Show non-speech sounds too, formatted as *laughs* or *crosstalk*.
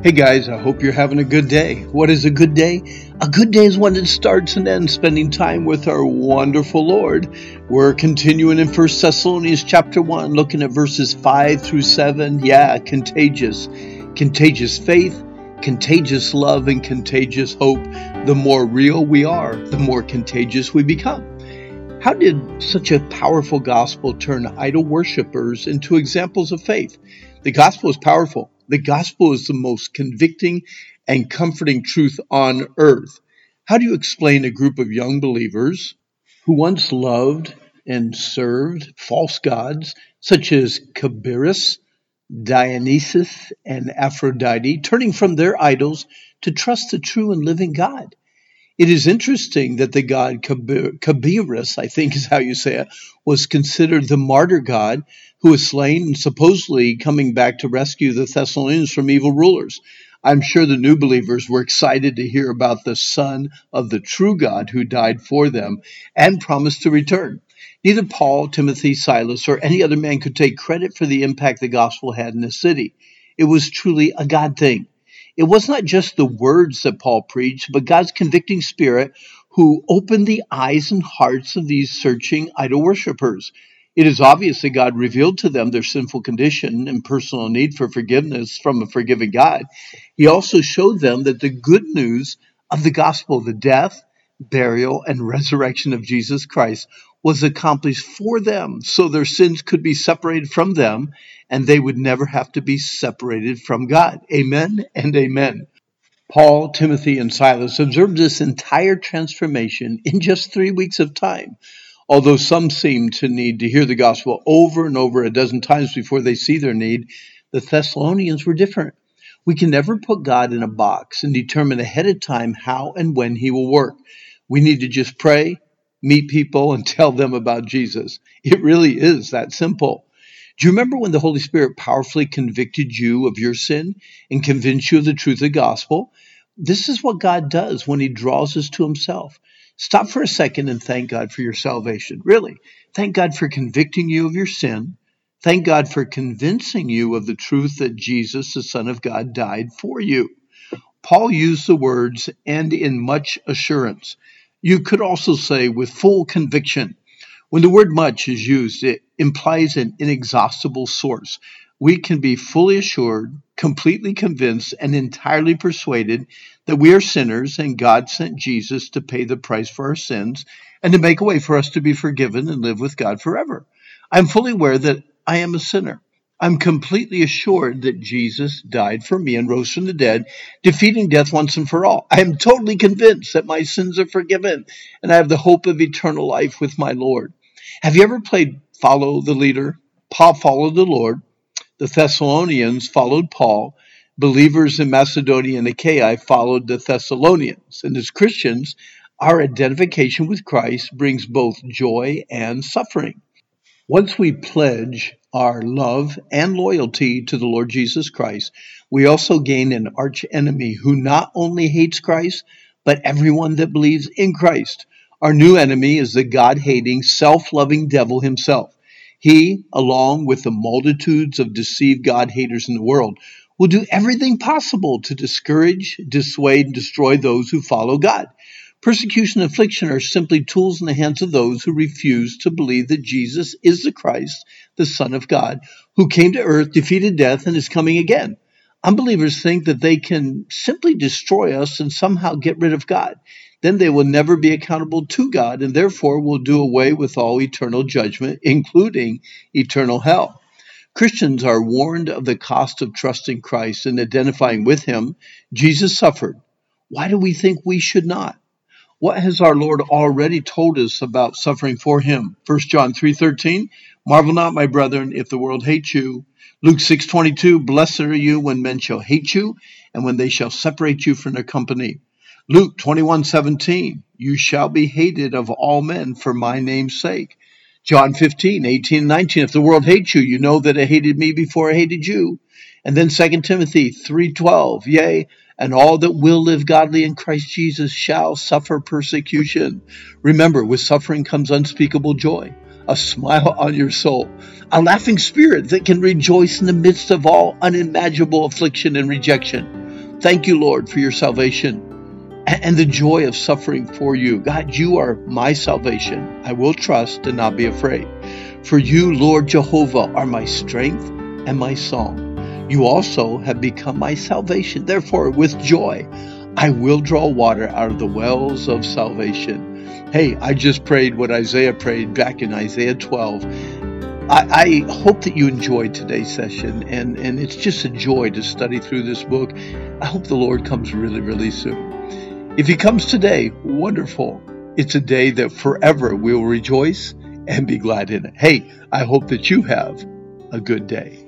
Hey guys, I hope you're having a good day. What is a good day? A good day is when it starts and ends spending time with our wonderful Lord. We're continuing in 1 Thessalonians chapter 1, looking at verses 5 through 7. Yeah, contagious. Contagious faith, contagious love, and contagious hope. The more real we are, the more contagious we become. How did such a powerful gospel turn idol worshippers into examples of faith? The gospel is powerful. The gospel is the most convicting and comforting truth on earth. How do you explain a group of young believers who once loved and served false gods such as Cabirus, Dionysus, and Aphrodite, turning from their idols to trust the true and living God? It is interesting that the god Cabirus, I think is how you say it, was considered the martyr god who was slain and supposedly coming back to rescue the Thessalonians from evil rulers. I'm sure the new believers were excited to hear about the Son of the true God who died for them and promised to return. Neither Paul, Timothy, Silas, or any other man could take credit for the impact the gospel had in the city. It was truly a God thing. It was not just the words that Paul preached, but God's convicting spirit who opened the eyes and hearts of these searching idol worshippers. It is obvious that God revealed to them their sinful condition and personal need for forgiveness from a forgiving God. He also showed them that the good news of the gospel, the death, burial, and resurrection of Jesus Christ, was accomplished for them so their sins could be separated from them and they would never have to be separated from God. Amen and amen. Paul, Timothy, and Silas observed this entire transformation in just three weeks of time. Although some seem to need to hear the gospel over and over a dozen times before they see their need, the Thessalonians were different. We can never put God in a box and determine ahead of time how and when He will work. We need to just pray, meet people, and *laughs* tell them about Jesus. It really is that simple. Do you remember when the Holy Spirit powerfully convicted you of your sin and convinced you of the truth of the gospel? This is what God does when He draws us to Himself. Stop for a second and thank God for your salvation. Really. Thank God for convicting you of your sin. Thank God for convincing you of the truth that Jesus, the Son of God, died for you. Paul used the words, and in much assurance. You could also say with full conviction. When the word much is used, it implies an inexhaustible source. We can be fully assured, completely convinced, and entirely persuaded that we are sinners and God sent Jesus to pay the price for our sins and to make a way for us to be forgiven and live with God forever. I'm fully aware that I am a sinner. I'm completely assured that Jesus died for me and rose from the dead, defeating death once and for all. I am totally convinced that my sins are forgiven and I have the hope of eternal life with my Lord. Have you ever played follow the leader? Paul followed the Lord. The Thessalonians followed Paul believers in Macedonia and Achaia followed the Thessalonians. And as Christians, our identification with Christ brings both joy and suffering. Once we pledge our love and loyalty to the Lord Jesus Christ, we also gain an arch enemy who not only hates Christ, but everyone that believes in Christ. Our new enemy is the God hating, self loving devil himself. He, along with the multitudes of deceived God haters in the world, will do everything possible to discourage, dissuade, and destroy those who follow God. Persecution and affliction are simply tools in the hands of those who refuse to believe that Jesus is the Christ, the Son of God, who came to earth, defeated death, and is coming again. Unbelievers think that they can simply destroy us and somehow get rid of God. Then they will never be accountable to God and therefore will do away with all eternal judgment, including eternal hell. Christians are warned of the cost of trusting Christ and identifying with him. Jesus suffered. Why do we think we should not? What has our Lord already told us about suffering for him? 1 John 3:13, marvel not my brethren if the world hates you. Luke 6:22, blessed are you when men shall hate you and when they shall separate you from their company. Luke 21:17, you shall be hated of all men for my name's sake. John 15, 18, 19. If the world hates you, you know that it hated me before it hated you. And then 2 Timothy 3:12. Yea, and all that will live godly in Christ Jesus shall suffer persecution. Remember, with suffering comes unspeakable joy, a smile on your soul, a laughing spirit that can rejoice in the midst of all unimaginable affliction and rejection. Thank you, Lord, for your salvation and the joy of suffering for you. God, you are my salvation. I will trust and not be afraid. For you, Lord Jehovah, are my strength and my song. You also have become my salvation. Therefore, with joy, I will draw water out of the wells of salvation. Hey, I just prayed what Isaiah prayed back in Isaiah 12. I, I, hope that you enjoyed today's session, and, and it's just a joy to study through this book. I hope the Lord comes really, really soon. If He comes today, wonderful. It's a day that forever we'll rejoice and be glad in it. Hey, I hope that you have a good day.